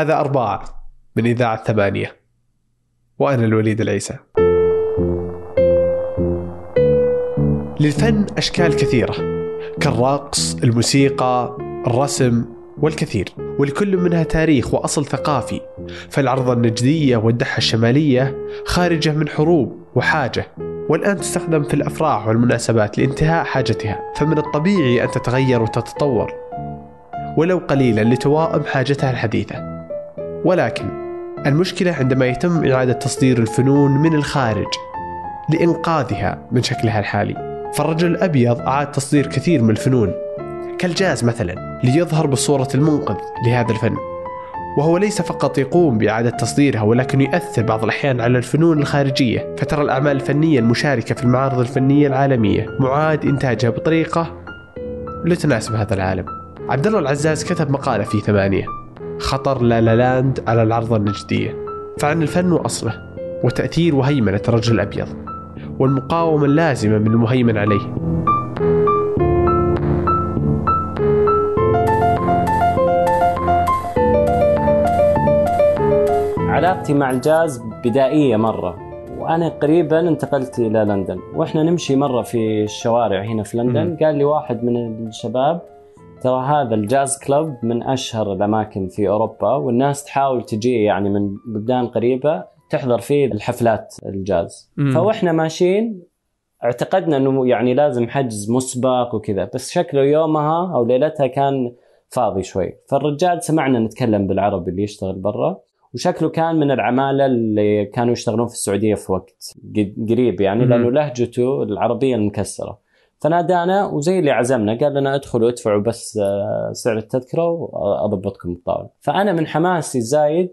هذا أرباع من إذاعة ثمانية. وأنا الوليد العيسى. للفن أشكال كثيرة. كالرقص، الموسيقى، الرسم والكثير. ولكل منها تاريخ وأصل ثقافي. فالعرضة النجدية والدحة الشمالية خارجة من حروب وحاجة. والآن تستخدم في الأفراح والمناسبات لانتهاء حاجتها. فمن الطبيعي أن تتغير وتتطور. ولو قليلا لتوائم حاجتها الحديثة. ولكن المشكلة عندما يتم إعادة تصدير الفنون من الخارج لإنقاذها من شكلها الحالي فالرجل الأبيض أعاد تصدير كثير من الفنون كالجاز مثلا ليظهر بصورة المنقذ لهذا الفن وهو ليس فقط يقوم بإعادة تصديرها ولكن يؤثر بعض الأحيان على الفنون الخارجية. فترى الأعمال الفنية المشاركة في المعارض الفنية العالمية معاد إنتاجها بطريقة لا تناسب هذا العالم. عبد الله العزاز كتب مقالة في ثمانية. خطر لا لا لاند على العرضة النجدية فعن الفن وأصله وتأثير وهيمنة الرجل الأبيض والمقاومة اللازمة من المهيمن عليه. علاقتي مع الجاز بدائية مرة وأنا قريبا انتقلت إلى لندن وإحنا نمشي مرة في الشوارع هنا في لندن. قال لي واحد من الشباب ترى هذا الجاز club من أشهر الأماكن في أوروبا والناس تحاول تجي يعني من بلدان قريبة تحضر فيه الحفلات الجاز مم. فاحنا ماشيين اعتقدنا إنه يعني لازم حجز مسبق وكذا بس شكله يومها أو ليلتها كان فاضي شوي فالرجال سمعنا نتكلم بالعربي اللي يشتغل برا وشكله كان من العمالة اللي كانوا يشتغلون في السعودية في وقت قريب يعني. لأنه لهجته العربية المكسرة فنادانا وزي اللي عزمنا قال لنا ادخلوا ادفعوا بس آه، سعر التذكرة واضبطكم الطاولة. فأنا من حماسي الزايد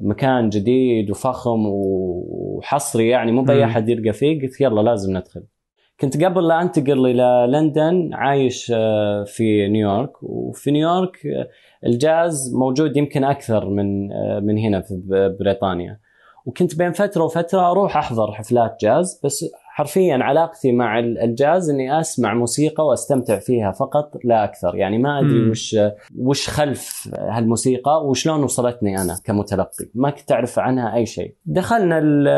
مكان جديد وفخم وحصري يعني مو بأي. أحد يلقى فيه قلت يلا لازم ندخل. كنت قبل لا أنتقل إلى لندن عايش آه، في نيويورك. وفي نيويورك آه، الجاز موجود يمكن أكثر من من هنا في بريطانيا. وكنت بين فترة وفترة أروح أحضر حفلات جاز بس حرفيا علاقتي مع ال- الجاز إني أسمع موسيقى وأستمتع فيها فقط لا أكثر. يعني ما أدري. وش وش خلف هالموسيقى وشلون وصلتني أنا كمتلقي. ما كنت أعرف عنها أي شيء. دخلنا ال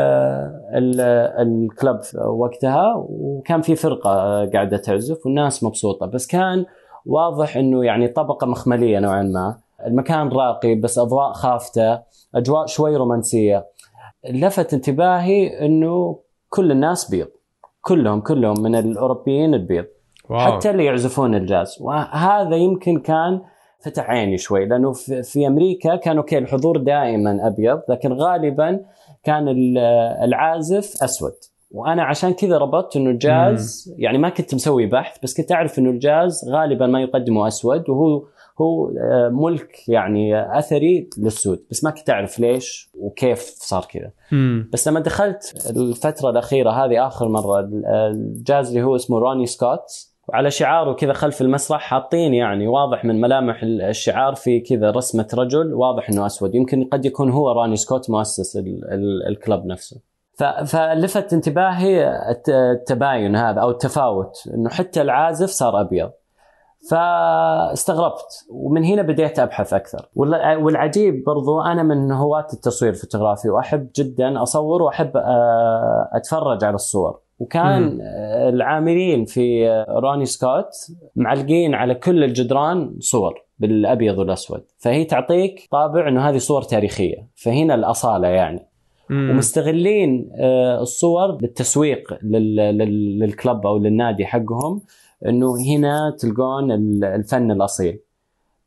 ال الكلب وقتها وكان في فرقة قاعدة تعزف والناس مبسوطة. بس كان واضح إنه يعني طبقة مخملية نوعا ما. المكان راقي بس أضواء خافتة أجواء شوي رومانسية. لفت انتباهي إنه كل الناس بيض. كلهم كلهم من الأوروبيين البيض. واو. حتى اللي يعزفون الجاز. وهذا يمكن كان فتح عيني شوي لأنه في, أمريكا كان okay الحضور دائما أبيض لكن غالبا كان ال- العازف أسود. وأنا عشان كذا ربطت إنه الجاز يعني ما كنت مسوي بحث بس كنت أعرف إنه الجاز غالبا ما يقدمه أسود وهو هو آه، ملك يعني أثري للسود. بس ما كنت أعرف ليش وكيف صار كذا. بس لما دخلت الفترة الأخيرة هذه آخر مرة الجاز اللي هو اسمه روني سكوت وعلى شعاره كذا خلف المسرح حاطين يعني واضح من ملامح الشعار في كذا رسمة رجل واضح إنه أسود. يمكن قد يكون هو روني سكوت مؤسس ال- ال- ال club نفسه. فلفت انتباهي الت- التباين هذا أو التفاوت إنه حتى العازف صار أبيض. فاستغربت. ومن هنا بديت أبحث أكثر. وال- والعجيب برضو أنا من هواة التصوير الفوتوغرافي وأحب جدا أصور وأحب آه، أتفرج على الصور. وكان مم. آه، العاملين في آه، روني سكوت معلقين على كل الجدران صور بالأبيض والأسود. فهي تعطيك طابع إنه هذه صور تاريخية. فهنا الأصالة يعني. مم. ومستغلين الصور للتسويق لل- لل- للكلب أو للنادي حقهم. إنه هنا تلقون ال- الفن الأصيل.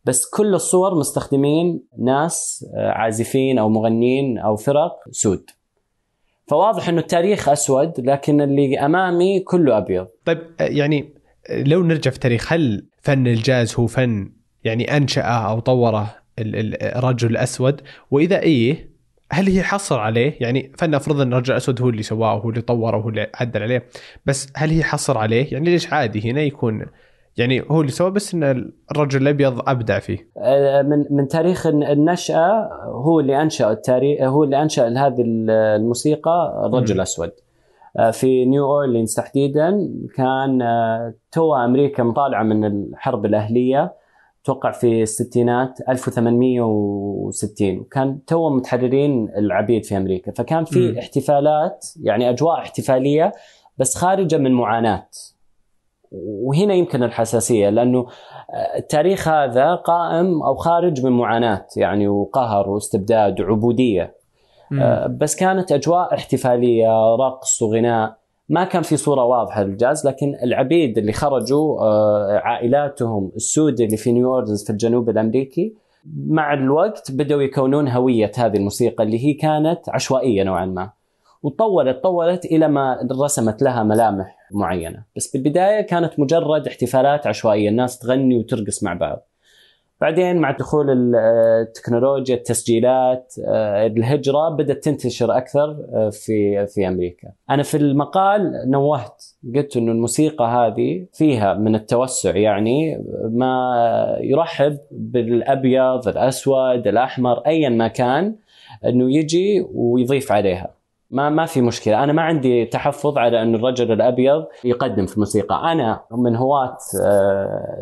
بس كل الصور مستخدمين ناس آه، عازفين أو مغنيين أو فرق سود. فواضح إنه التاريخ أسود لكن اللي أمامي كله أبيض. طيب آه، يعني لو نرجع في تاريخ هل فن الجاز هو فن يعني أنشأه أو طوره ال- ال- الرجل الأسود؟ وإذا إيه هل هي حصر عليه؟ يعني فلنفرض أن الرجل الاسود هو اللي سواه وهو اللي طوره وهو اللي عدل عليه. بس هل هي حصر عليه؟ يعني ليش عادي هنا يكون يعني هو اللي سواه بس إن الرجل الأبيض أبدع فيه. آه، من من تاريخ النشأة هو اللي أنشأ التاريخ هو اللي أنشأ هذه الموسيقى الرجل مم. الأسود. آه، في نيو أورلينز تحديدا كان آه، تو أمريكا مطالعة من الحرب الأهلية. أتوقع في الستينات 1860 وكان تو متحررين العبيد في أمريكا. فكان في مم. احتفالات يعني أجواء احتفالية بس خارجة من معاناة. وهنا يمكن الحساسية لأنه التاريخ هذا قائم أو خارج من معاناة يعني وقهر واستبداد وعبودية. مم. آه، بس كانت أجواء احتفالية رقص وغناء. ما كان في صورة واضحة للجاز لكن العبيد اللي خرجوا آه، عائلاتهم السود اللي في نيو في الجنوب الأمريكي مع الوقت بدأوا يكونون هوية هذه الموسيقى اللي هي كانت عشوائية نوعا ما. وطولت طولت إلى ما رسمت لها ملامح معينة. بس بالبداية كانت مجرد احتفالات عشوائية الناس تغني وترقص مع بعض. بعدين مع دخول آه، التكنولوجيا التسجيلات آه، الهجرة بدأت تنتشر أكثر آه، في في أمريكا. أنا في المقال نوهت قلت إنه الموسيقى هذه فيها من التوسع يعني ما يرحب بالأبيض، الأسود، الأحمر ايا ما كان إنه يجي ويضيف عليها. ما ما في مشكلة، أنا ما عندي تحفظ على انه الرجل الأبيض يقدم في الموسيقى، أنا من هواة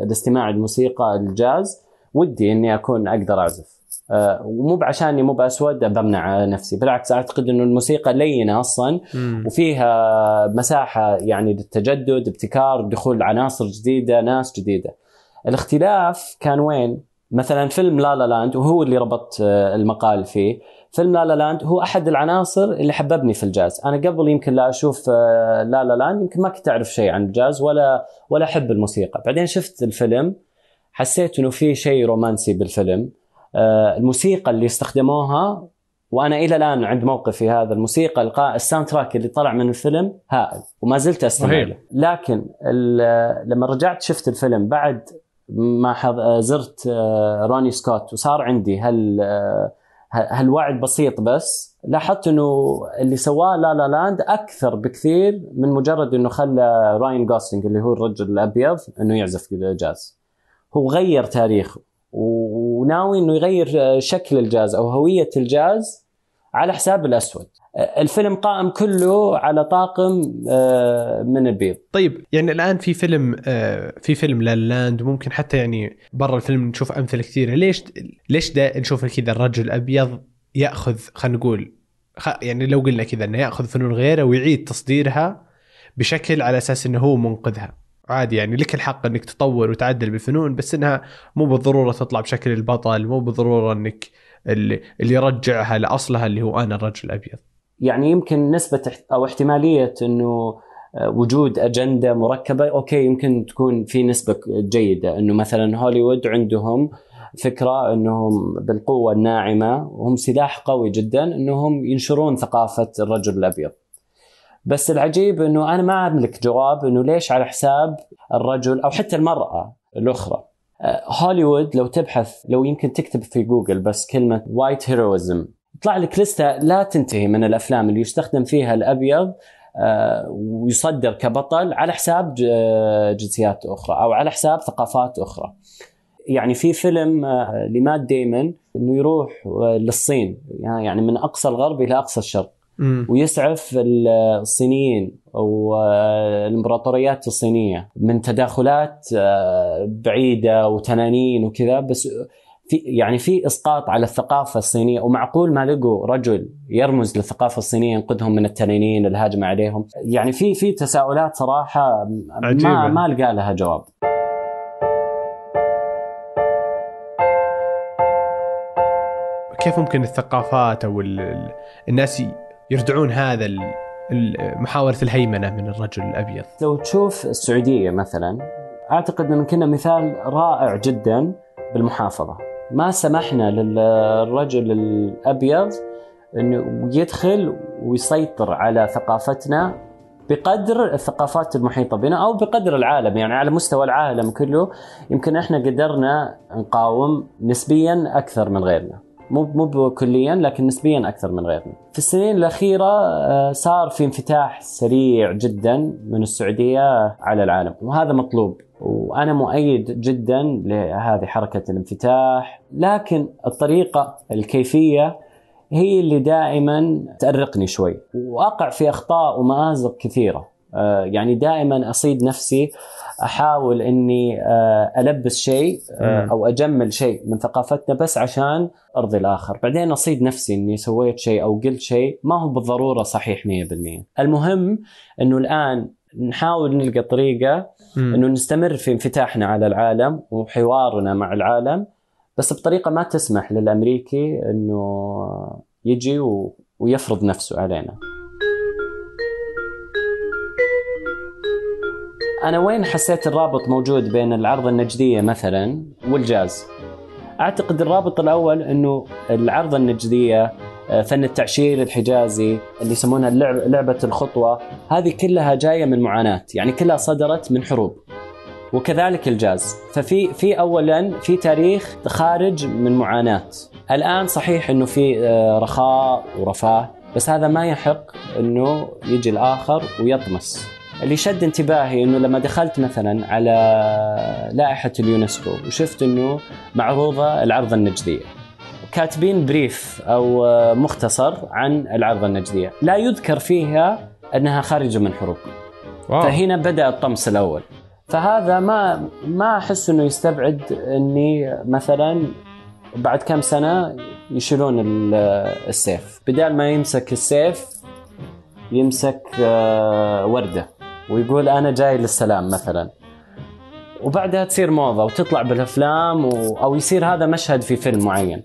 الاستماع للموسيقى الجاز ودي إني أكون أقدر أعزف. أه ومو بعشاني مو باسود بمنع نفسي. بالعكس أعتقد إنه الموسيقى لينة أصلا مم. وفيها مساحة يعني للتجدد ابتكار دخول عناصر جديدة ناس جديدة. الاختلاف كان وين؟ مثلا فيلم لا لا لاند وهو اللي ربطت آه، المقال فيه. فيلم لا لا لاند هو أحد العناصر اللي حببني في الجاز. أنا قبل يمكن لا أشوف آه، لا لا لاند يمكن ما كنت أعرف شيء عن الجاز ولا ولا أحب الموسيقى. بعدين شفت الفيلم حسيت إنه في شيء رومانسي بالفيلم. آه، الموسيقى اللي استخدموها وأنا إلى الآن عند موقف في هذا الموسيقى القاء ال soundtrack اللي طلع من الفيلم هائل وما زلت أستمع. له. لكن لما رجعت شفت الفيلم بعد ما حض- زرت آه، روني سكوت وصار عندي هال آه، هالوعي البسيط بس لاحظت إنه اللي سواه لا لا لاند أكثر بكثير من مجرد إنه خلى راين جوسلينج اللي هو الرجل الأبيض إنه يعزف جاز. هو غير تاريخه وناوي إنه يغير شكل الجاز أو هوية الجاز على حساب الأسود. الفيلم قائم كله على طاقم آه، من البيض. طيب يعني الآن في فيلم آه، في فيلم لا لاند وممكن حتى يعني برا الفيلم نشوف أمثلة كثيرة. ليش ليش دا نشوف كذا الرجل الابيض يأخذ خلينا نقول يعني لو قلنا كذا إنه يأخذ فنون غيره ويعيد تصديرها بشكل على أساس إنه هو منقذها. عادي يعني لك الحق إنك تطور وتعدل بالفنون بس إنها مو بالضرورة تطلع بشكل البطل مو بالضرورة إنك اللي, اللي يرجعها لأصلها اللي هو أنا الرجل الأبيض. يعني يمكن نسبة احت- أو احتمالية أنه آه، وجود أجندة مركبة أوكي يمكن تكون في نسبة ك- جيدة أنه مثلا هوليوود عندهم فكرة أنهم بالقوة الناعمة وهم سلاح قوي جدا أنهم ينشرون ثقافة الرجل الأبيض. بس العجيب أنه أنا ما أملك جواب أنه ليش على حساب الرجل أو حتى المرأة الأخرى آه، هوليوود لو تبحث لو يمكن تكتب في جوجل بس كلمة white heroism يطلع لك list ة لا تنتهي من الأفلام اللي يستخدم فيها الأبيض آه، ويصدر كبطل على حساب ج- جنسيات أخرى أو على حساب ثقافات أخرى. يعني في فيلم آه، لمات ديمون إنه يروح آه، للصين يعني من أقصى الغرب إلى أقصى الشرق. ويسعف ال- الصينيين أو آه، الإمبراطوريات الصينية من تداخلات آه، بعيدة وتنانين وكذا بس في يعني في إسقاط على الثقافة الصينية. ومعقول ما لقوا رجل يرمز للثقافة الصينية ينقذهم من التنانين الهاجمه عليهم. يعني في في تساؤلات صراحة ما عجيبة. ما لقى لها جواب. كيف ممكن الثقافات أو ال- ال- الناس يردعون هذا ال- ال- محاولة الهيمنة من الرجل الأبيض. لو تشوف السعودية مثلا أعتقد إن كنا مثال رائع جدا بالمحافظة. ما سمحنا للرجل الأبيض انه يدخل ويسيطر على ثقافتنا بقدر الثقافات المحيطة بنا أو بقدر العالم. يعني على مستوى العالم كله يمكن إحنا قدرنا نقاوم نسبيا أكثر من غيرنا. مو مو كليا لكن نسبيا أكثر من غيرنا. في السنين الأخيرة آه، صار في انفتاح سريع جدا من السعودية على العالم وهذا مطلوب. وأنا مؤيد جدا لهذه حركة الانفتاح لكن الطريقة الكيفية هي اللي دائما تأرقني شوي. وأقع في أخطاء ومآزق كثيرة. آه، يعني دائما أصيد نفسي أحاول إني آه، ألبس شيء آه،. أو أجمل شيء من ثقافتنا بس عشان ارضي الآخر، بعدين أصيد نفسي إني سويت شيء أو قلت شيء ما هو بالضرورة صحيح 100%. المهم إنه الآن نحاول نلقى طريقة. إنه نستمر في انفتاحنا على العالم وحوارنا مع العالم بس بطريقة ما تسمح للأمريكي إنه يجي و... ويفرض نفسه علينا. أنا وين حسيت الرابط موجود بين العرض النجدية مثلا والجاز؟ أعتقد الرابط الأول إنه العرض النجدية آه، فن التعشير الحجازي اللي يسمونها لعبة الخطوة هذه كلها جاية من معاناة يعني كلها صدرت من حروب وكذلك الجاز. ففي في اولا في تاريخ خارج من معاناة. الآن صحيح إنه في آه، رخاء ورفاه بس هذا ما يحق إنه يجي الآخر ويطمس. اللي شد انتباهي إنه لما دخلت مثلا على لائحة اليونسكو وشفت إنه معروضة العرض النجدية. كاتبين brief أو مختصر عن العرض النجدية. لا يذكر فيها أنها خارجة من حروب. واو. فهنا بدأ الطمس الأول. فهذا ما ما أحس إنه يستبعد إني مثلا بعد كم سنة يشيلون ال- السيف. بدال ما يمسك السيف يمسك آه، وردة. ويقول أنا جاي للسلام مثلا. وبعدها تصير موضة وتطلع بالأفلام و... أو يصير هذا مشهد في فيلم معين.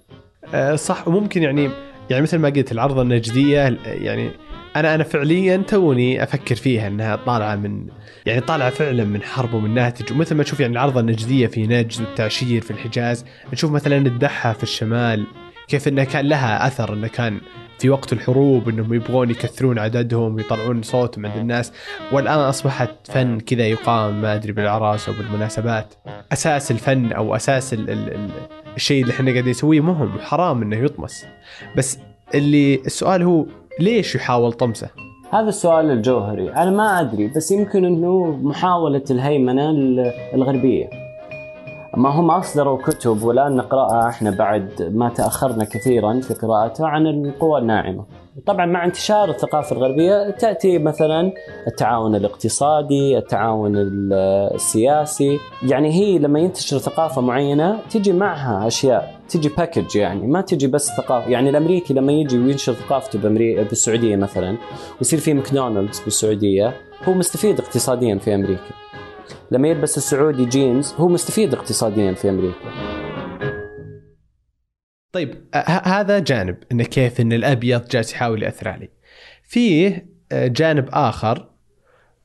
آه، صح وممكن يعني يعني مثل ما قلت العرضه النجديه يعني أنا أنا فعليا توني أفكر فيها إنها طالعة من يعني طالعة فعلا من حرب ومن ناتج. ومثل ما تشوف يعني العرضه النجديه في نجد والتعشير في الحجاز. نشوف مثلا الدحة في الشمال كيف إنه كان لها أثر إنه كان في وقت الحروب إنهم يبغون يكثرون عددهم ويطلعون صوتهم عند الناس. والآن أصبحت فن كذا يقام ما أدري بالأعراس أو بالمناسبات. أساس الفن أو أساس ال ال ال الشيء اللي إحنا قاعدين نسويه مهم وحرام إنه يطمس. بس اللي السؤال هو ليش يحاول طمسه؟ هذا السؤال الجوهري. أنا ما أدري بس يمكن إنه محاولة الهيمنة ال- الغربية. ما هم اصدروا كتب والان نقرأها إحنا بعد ما تأخرنا كثيرا في قراءتها عن القوى الناعمة. طبعا مع انتشار الثقافة الغربية تأتي مثلا التعاون الاقتصادي، التعاون ال- السياسي، يعني هي لما ينتشر ثقافة معينة تجي معها أشياء تجي package يعني ما تجي بس ثقافة، يعني الأمريكي لما يجي وينشر ثقافته بأمريكا بالسعودية مثلا ويصير في ماكدونالدز بالسعودية هو مستفيد اقتصاديا في أمريكا. لما يلبس السعودي جينز هو مستفيد اقتصاديا في أمريكا. طيب هذا جانب انه كيف إن الأبيض جالس يحاول يأثر علي. فيه آه، جانب آخر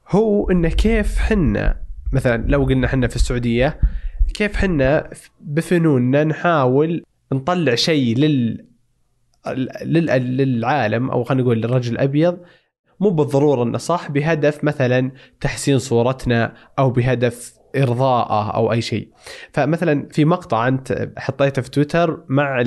هو انه كيف حنا مثلا لو قلنا حنا في السعودية كيف حنا بفنوننا نحاول نطلع شيء لل- للعالم أو خلينا نقول للرجل الأبيض مو بالضرورة إنه صح بهدف مثلا تحسين صورتنا أو بهدف إرضاءه أو أي شيء. فمثلا في مقطع أنت حطيته في تويتر مع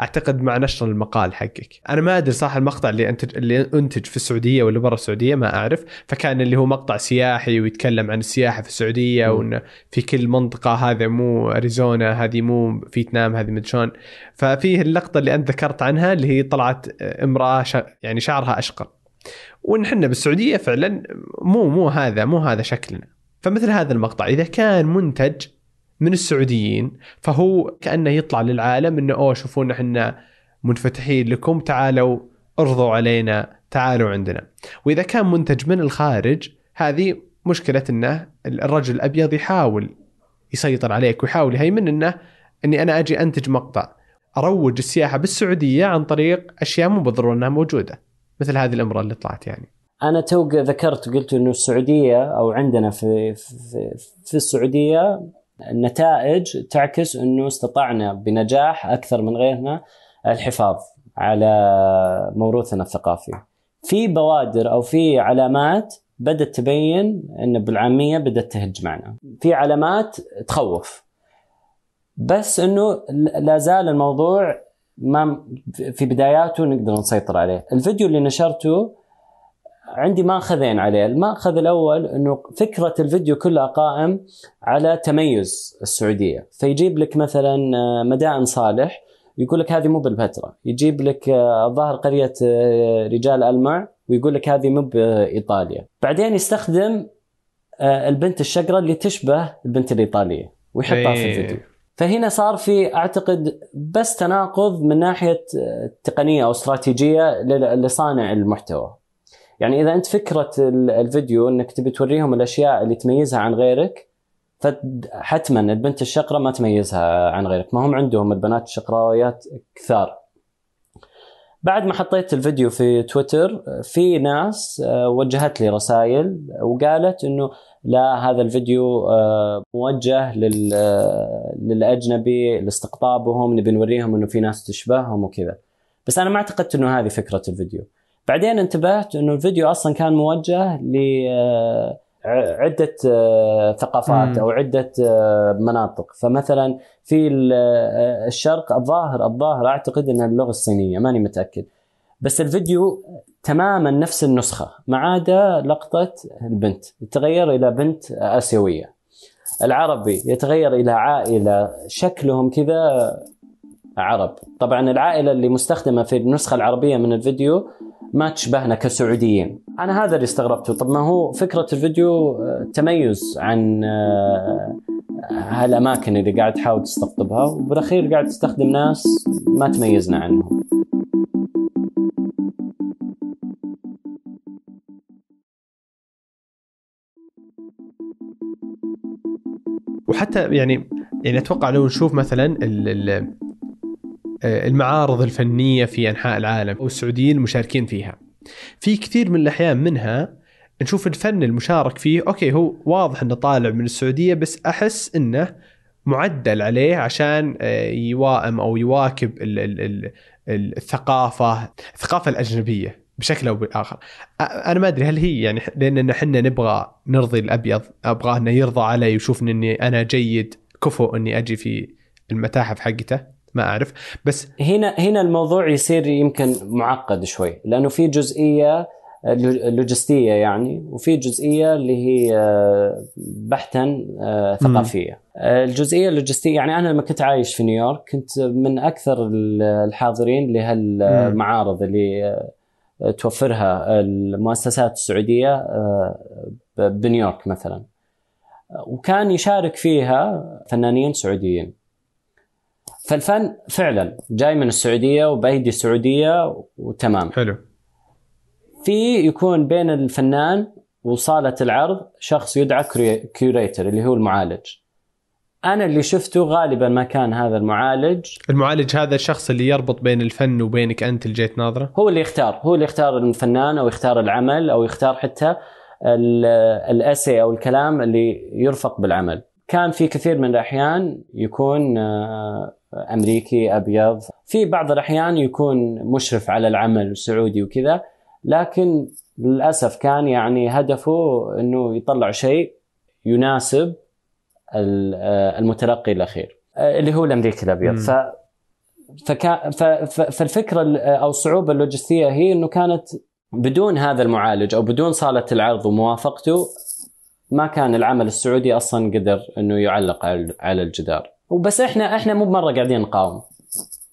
أعتقد مع نشر المقال حقك. أنا ما أدري صح المقطع اللي انتج اللي أنتج في السعودية ولا برا السعودية ما أعرف، فكان اللي هو مقطع سياحي ويتكلم عن السياحة في السعودية مم. وإنه في كل منطقة هذا مو أريزونا هذه مو فيتنام هذه مدري شلون. ففيه اللقطة اللي أنت ذكرت عنها اللي هي طلعت امرأة. يعني شعرها أشقر. ونحن بالسعودية فعلا مو مو هذا مو هذا شكلنا. فمثل هذا المقطع إذا كان منتج من السعوديين فهو كأنه يطلع للعالم إنه أوه شوفونا إحنا منفتحين لكم تعالوا ارضوا علينا تعالوا عندنا. وإذا كان منتج من الخارج هذه مشكلة إنه الرجل الأبيض يحاول يسيطر عليك ويحاول يهيمن إنه إني أنا أجي أنتج مقطع. أروج السياحة بالسعودية عن طريق أشياء مو بالضرورة إنها موجودة. مثل هذه الامراه اللي طلعت يعني أنا تو ذكرت قلت إنه السعودية أو عندنا في في, في السعودية النتائج تعكس إنه استطعنا بنجاح أكثر من غيرنا الحفاظ على موروثنا الثقافي. في بوادر أو في علامات بدأت تبين إن بالعامية بدأت تهج معنا. في علامات تخوف. بس إنه لا زال الموضوع ما في بداياته نقدر نسيطر عليه. الفيديو اللي نشرته عندي ماخذين عليه، الماخذ الأول إنه فكرة الفيديو كلها قائم على تميز السعودية، فيجيب لك مثلا مدائن صالح يقول لك هذه مو بالبتراء يجيب لك آه، الظاهر قرية آه، رجال ألمع ويقول لك هذه مو بإيطاليا. بعدين يستخدم آه، البنت الشقراء اللي تشبه البنت الإيطالية ويحطها في إيه. الفيديو. فهنا صار في أعتقد بس تناقض من ناحية تقنية أو استراتيجية لصانع المحتوى. يعني إذا أنت فكرة ال- الفيديو إنك تبي توريهم الأشياء اللي تميزها عن غيرك فحتما البنت الشقراء ما تميزها عن غيرك، ما هم عندهم البنات الشقراويات كثار. بعد ما حطيت الفيديو في تويتر في ناس آه، وجهت لي رسائل وقالت إنه لا هذا الفيديو آه، موجه آه، للأجنبي لاستقطابهم نبي نوريهم إنه في ناس تشبههم وكذا. بس أنا ما اعتقدت إنه هذه فكرة الفيديو. بعدين انتبهت إنه الفيديو أصلا كان موجه ل عدة آه، ثقافات. أو عدة آه، مناطق. فمثلا في آه، الشرق الظاهر الظاهر أعتقد إنها اللغة الصينية ماني متأكد. بس الفيديو تماما نفس النسخة ما عدا لقطة البنت. يتغير إلى بنت آسيوية. العربي يتغير إلى عائلة شكلهم كذا عرب. طبعا العائلة اللي مستخدمة في النسخة العربية من الفيديو ما تشبهنا كسعوديين. أنا هذا اللي استغربته. طب ما هو فكرة الفيديو آه، تميز عن آه، هالأماكن اللي قاعد تحاول تستقطبها وبالأخير قاعد تستخدم ناس ما تميزنا عنهم. وحتى يعني يعني أتوقع لو نشوف مثلا ال- ال- المعارض الفنية في أنحاء العالم والسعوديين المشاركين فيها. في كثير من الأحيان منها نشوف الفن المشارك فيه أوكي هو واضح إنه طالع من السعودية بس أحس إنه معدل عليه عشان آه، يوائم أو يواكب ال- ال- ال- ال- الثقافة الثقافة الأجنبية بشكل أو بآخر. أنا ما أدري هل هي يعني لأن إحنا نبغى نرضي الأبيض ابغاه إنه يرضى علي ويشوفني إني أنا جيد كفو إني أجي في المتاحف حقته. ما أعرف بس هنا هنا الموضوع يصير يمكن معقد شوي لأنه في جزئية لو- لوجستية يعني وفي جزئية اللي هي آه، بحتا آه، ثقافية. آه، الجزئية اللوجستية يعني أنا لما كنت عايش في نيويورك كنت من أكثر ال- الحاضرين لهالمعارض اللي توفرها المؤسسات السعودية بنيويورك مثلا. وكان يشارك فيها فنانين سعوديين. فالفن فعلا جاي من السعودية وبايدي سعوديه وتمام. حلو. في يكون بين الفنان وصالة العرض شخص يدعى كيوريتر اللي هو المعالج. أنا اللي شفته غالبا ما كان هذا المعالج. المعالج هذا الشخص اللي يربط بين الفن وبينك أنت اللي جيت ناظرة؟ هو اللي يختار هو اللي يختار الفنان أو يختار العمل أو يختار حتى ال- الاسي أو الكلام اللي يرفق بالعمل. كان في كثير من الأحيان يكون آه، أمريكي أبيض في بعض الأحيان يكون مشرف على العمل سعودي وكذا لكن للأسف كان يعني هدفه إنه يطلع شيء يناسب آه، المتلقي الأخير آه، اللي هو الأمريكي الأبيض. ف فكا فالفكرة ال- أو الصعوبة اللوجستية هي إنه كانت بدون هذا المعالج أو بدون صالة العرض وموافقته ما كان العمل السعودي أصلا قدر إنه يعلق على الجدار. وبس إحنا إحنا مو مره قاعدين نقاوم.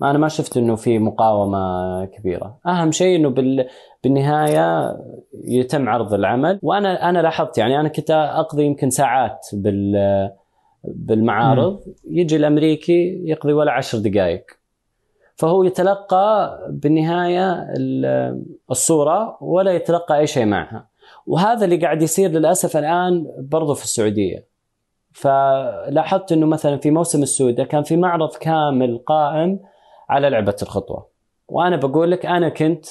أنا ما شفت إنه في مقاومة كبيرة. أهم شيء إنه بال بالنهاية يتم عرض العمل. وأنا أنا لاحظت يعني أنا كنت أقضي يمكن ساعات بال بالمعارض. يجي الأمريكي يقضي ولا عشر دقائق فهو يتلقى بالنهاية ال- الصورة ولا يتلقى أي شيء معها. وهذا اللي قاعد يصير للأسف الآن برضو في السعودية. فلاحظت إنه مثلا في موسم السوداء كان في معرض كامل قائم على لعبة الخطوة. وأنا بقول لك أنا كنت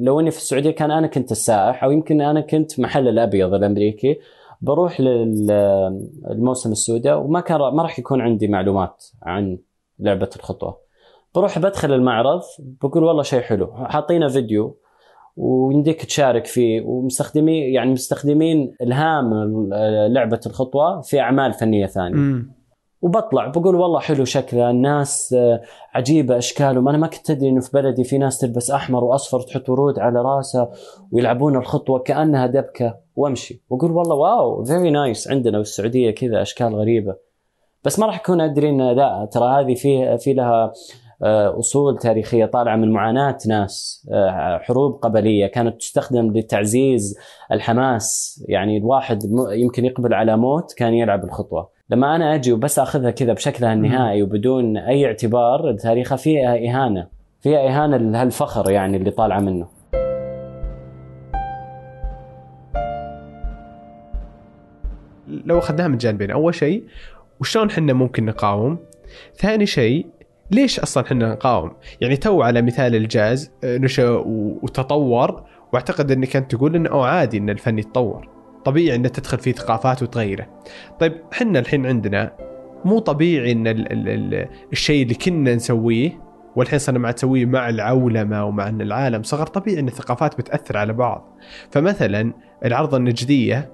لو إني في السعودية كان أنا كنت السائح أو يمكن أنا كنت محل الأبيض الأمريكي بروح للموسم السوداء وما كان ما راح يكون عندي معلومات عن لعبة الخطوة. بروح بدخل المعرض بقول والله شيء حلو حاطينه فيديو ويمديك تشارك فيه. ومستخدمين يعني مستخدمين الهام لعبة الخطوة في أعمال فنية ثانية. امم وبطلع بقول والله حلو شكله الناس آه، عجيبة اشكالهم أنا ما كنت أدري إنه في بلدي في ناس تلبس أحمر وأصفر تحط ورود على راسها ويلعبون الخطوة كأنها دبكة. وأمشي. وأقول والله واو very nice عندنا في السعودية كذا أشكال غريبة. بس ما راح أكون أدري إن لا ترى هذه في في لها أصول تاريخية طالعة من معاناة ناس آه، حروب قبلية كانت تستخدم لتعزيز الحماس. يعني الواحد يمكن يقبل على موت كان يلعب الخطوة. لما أنا أجي وبس أخذها كذا بشكلها النهائي وبدون أي اعتبار تاريخها فيها إهانة. فيها إهانة لهالفخر يعني اللي طالعة منه. لو أخذناها من جانبين أول شيء وشلون إحنا ممكن نقاوم؟ ثاني شيء ليش أصلا إحنا نقاوم؟ يعني تو على مثال الجاز آه، نشأ وتطور وأعتقد إنك انت تقول إنه عادي إن الفن يتطور. طبيعي إنه تدخل فيه ثقافات وتغيره. طيب إحنا الحين عندنا مو طبيعي إن ال ال ال الشيء اللي كنا نسويه والحين صرنا مع تسويه مع العولمة ومع إن العالم صغر طبيعي إن الثقافات بتأثر على بعض. فمثلا العرضه النجدية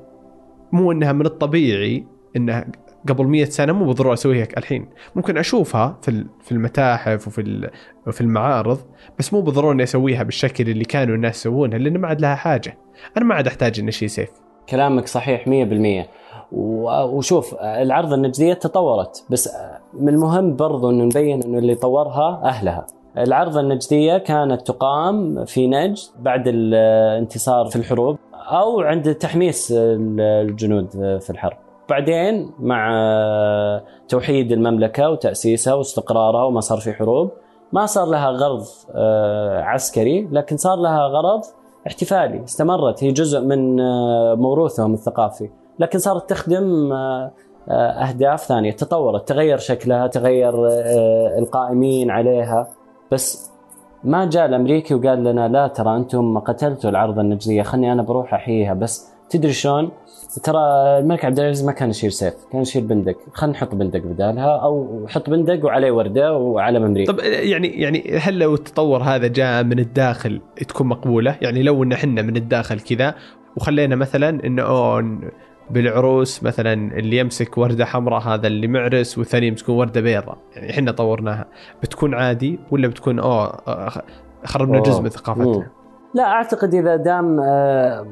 مو إنها من الطبيعي إنها قبل مية سنة مو بالضرورة أسويها الحين. ممكن أشوفها في في المتاحف وفي وفي المعارض بس مو بالضرورة إني أسويها بالشكل اللي كانوا الناس يسوونها لأن ما عاد لها حاجة. أنا ما عاد أحتاج اني اشيل سيف. كلامك صحيح 100% وشوف العرض النجديه تطورت بس من المهم برضو إنه نبين إنه اللي طورها أهلها. العرض النجديه كانت تقام في نجد بعد الانتصار في الحروب أو عند تحميس الجنود في الحرب. بعدين مع توحيد المملكة وتأسيسها واستقرارها وما صار في حروب ما صار لها غرض آه، عسكري لكن صار لها غرض احتفالي. استمرت. هي جزء من آه، موروثهم الثقافي. لكن صارت تخدم آه، أهداف ثانية. تطورت. تغير شكلها تغير القائمين عليها. بس ما جاء الأمريكي وقال لنا لا ترى أنتم قتلتوا العرض النجديه خلني أنا بروح أحييها. بس تدري شلون؟ ترى الملك عبد العزيز ما كان يشيل سيف كان يشيل بندق. خلينا نحط بندق بدالها أو حط بندق وعليه وردة وعلم أمريكا طب يعني يعني هل لو التطور هذا جاء من الداخل تكون مقبولة؟ يعني لو إن إحنا من الداخل كذا وخلينا مثلا انه أوه بالعروس مثلا اللي يمسك وردة حمراء هذا اللي معرس والثاني يمسكون وردة بيضاء. يعني إحنا طورناها. بتكون عادي ولا بتكون اوه خربنا جزء من ثقافتنا؟ لا أعتقد إذا دام آه،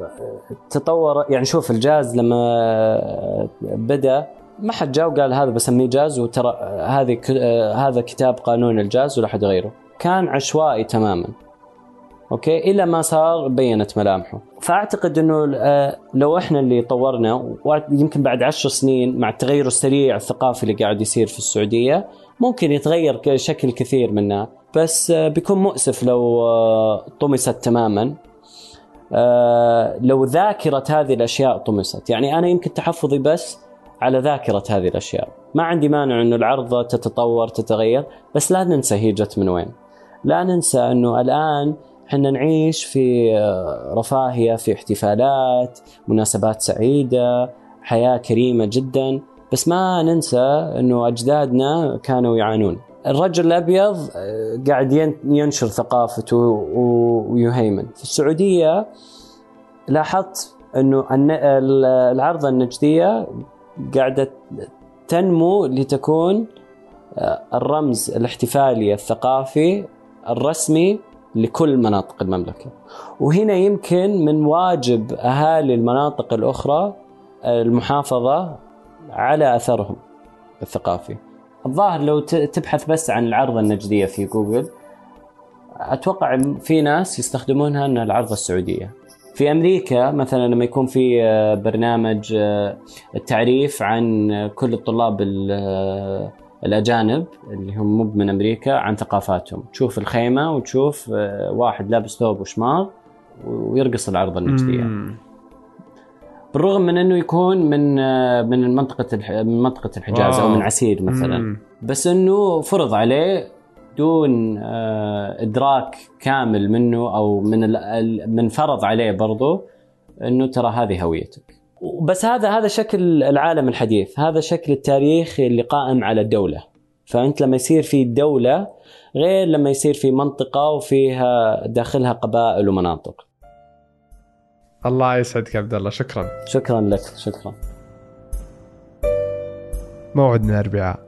تطور يعني شوف الجاز لما آه، بدأ ما حد جاء وقال هذا بسميه جاز وترى هذه آه، هذا كتاب قانون الجاز ولا حد غيره. كان عشوائي تماما. okay؟ إلى ما صار بينت ملامحه. فأعتقد إنه لو إحنا اللي طورنا يمكن بعد عشر سنين مع التغير السريع الثقافي اللي قاعد يصير في السعودية ممكن يتغير شكل كثير منها بس آه، بيكون مؤسف لو آه، طمست تماما. آه، لو ذاكرة هذه الأشياء طمست. يعني أنا يمكن تحفظي بس على ذاكرة هذه الأشياء. ما عندي مانع أنه العرضة تتطور تتغير. بس لا ننسى هي جت من وين. لا ننسى أنه الآن إحنا نعيش في رفاهية في احتفالات مناسبات سعيدة حياة كريمة جدا. بس ما ننسى أنه أجدادنا كانوا يعانون. الرجل الأبيض آه، قاعد ينشر ثقافته ويهيمن. في السعودية لاحظت إنه العرضه النجدية قاعدة تنمو لتكون آه، الرمز الاحتفالي الثقافي الرسمي. لكل مناطق المملكة. وهنا يمكن من واجب أهالي المناطق الأخرى المحافظة على أثرهم الثقافي. الظاهر لو تبحث بس عن العرض النجدية في جوجل أتوقع في ناس يستخدمونها انها العرضة السعودية. في أمريكا مثلا لما يكون في آه، برنامج آه، التعريف عن كل الطلاب آه، الأجانب اللي هم مو من أمريكا عن ثقافاتهم. تشوف الخيمة وتشوف واحد لابس ثوب وشماغ ويرقص العرضه النجدية. بالرغم من إنه يكون من من منطقه من منطقة الحجاز أو من عسير مثلا. بس إنه فرض عليه دون آه، إدراك كامل منه أو من من فرض عليه برضو إنه ترى هذه هويتك. بس هذا هذا شكل العالم الحديث. هذا شكل التاريخ اللي قائم على الدولة. فأنت لما يصير في دولة غير لما يصير في منطقة وفيها داخلها قبائل ومناطق. الله يسعدك عبد الله. شكرا. شكرا لك. شكرا. موعدنا الاربعاء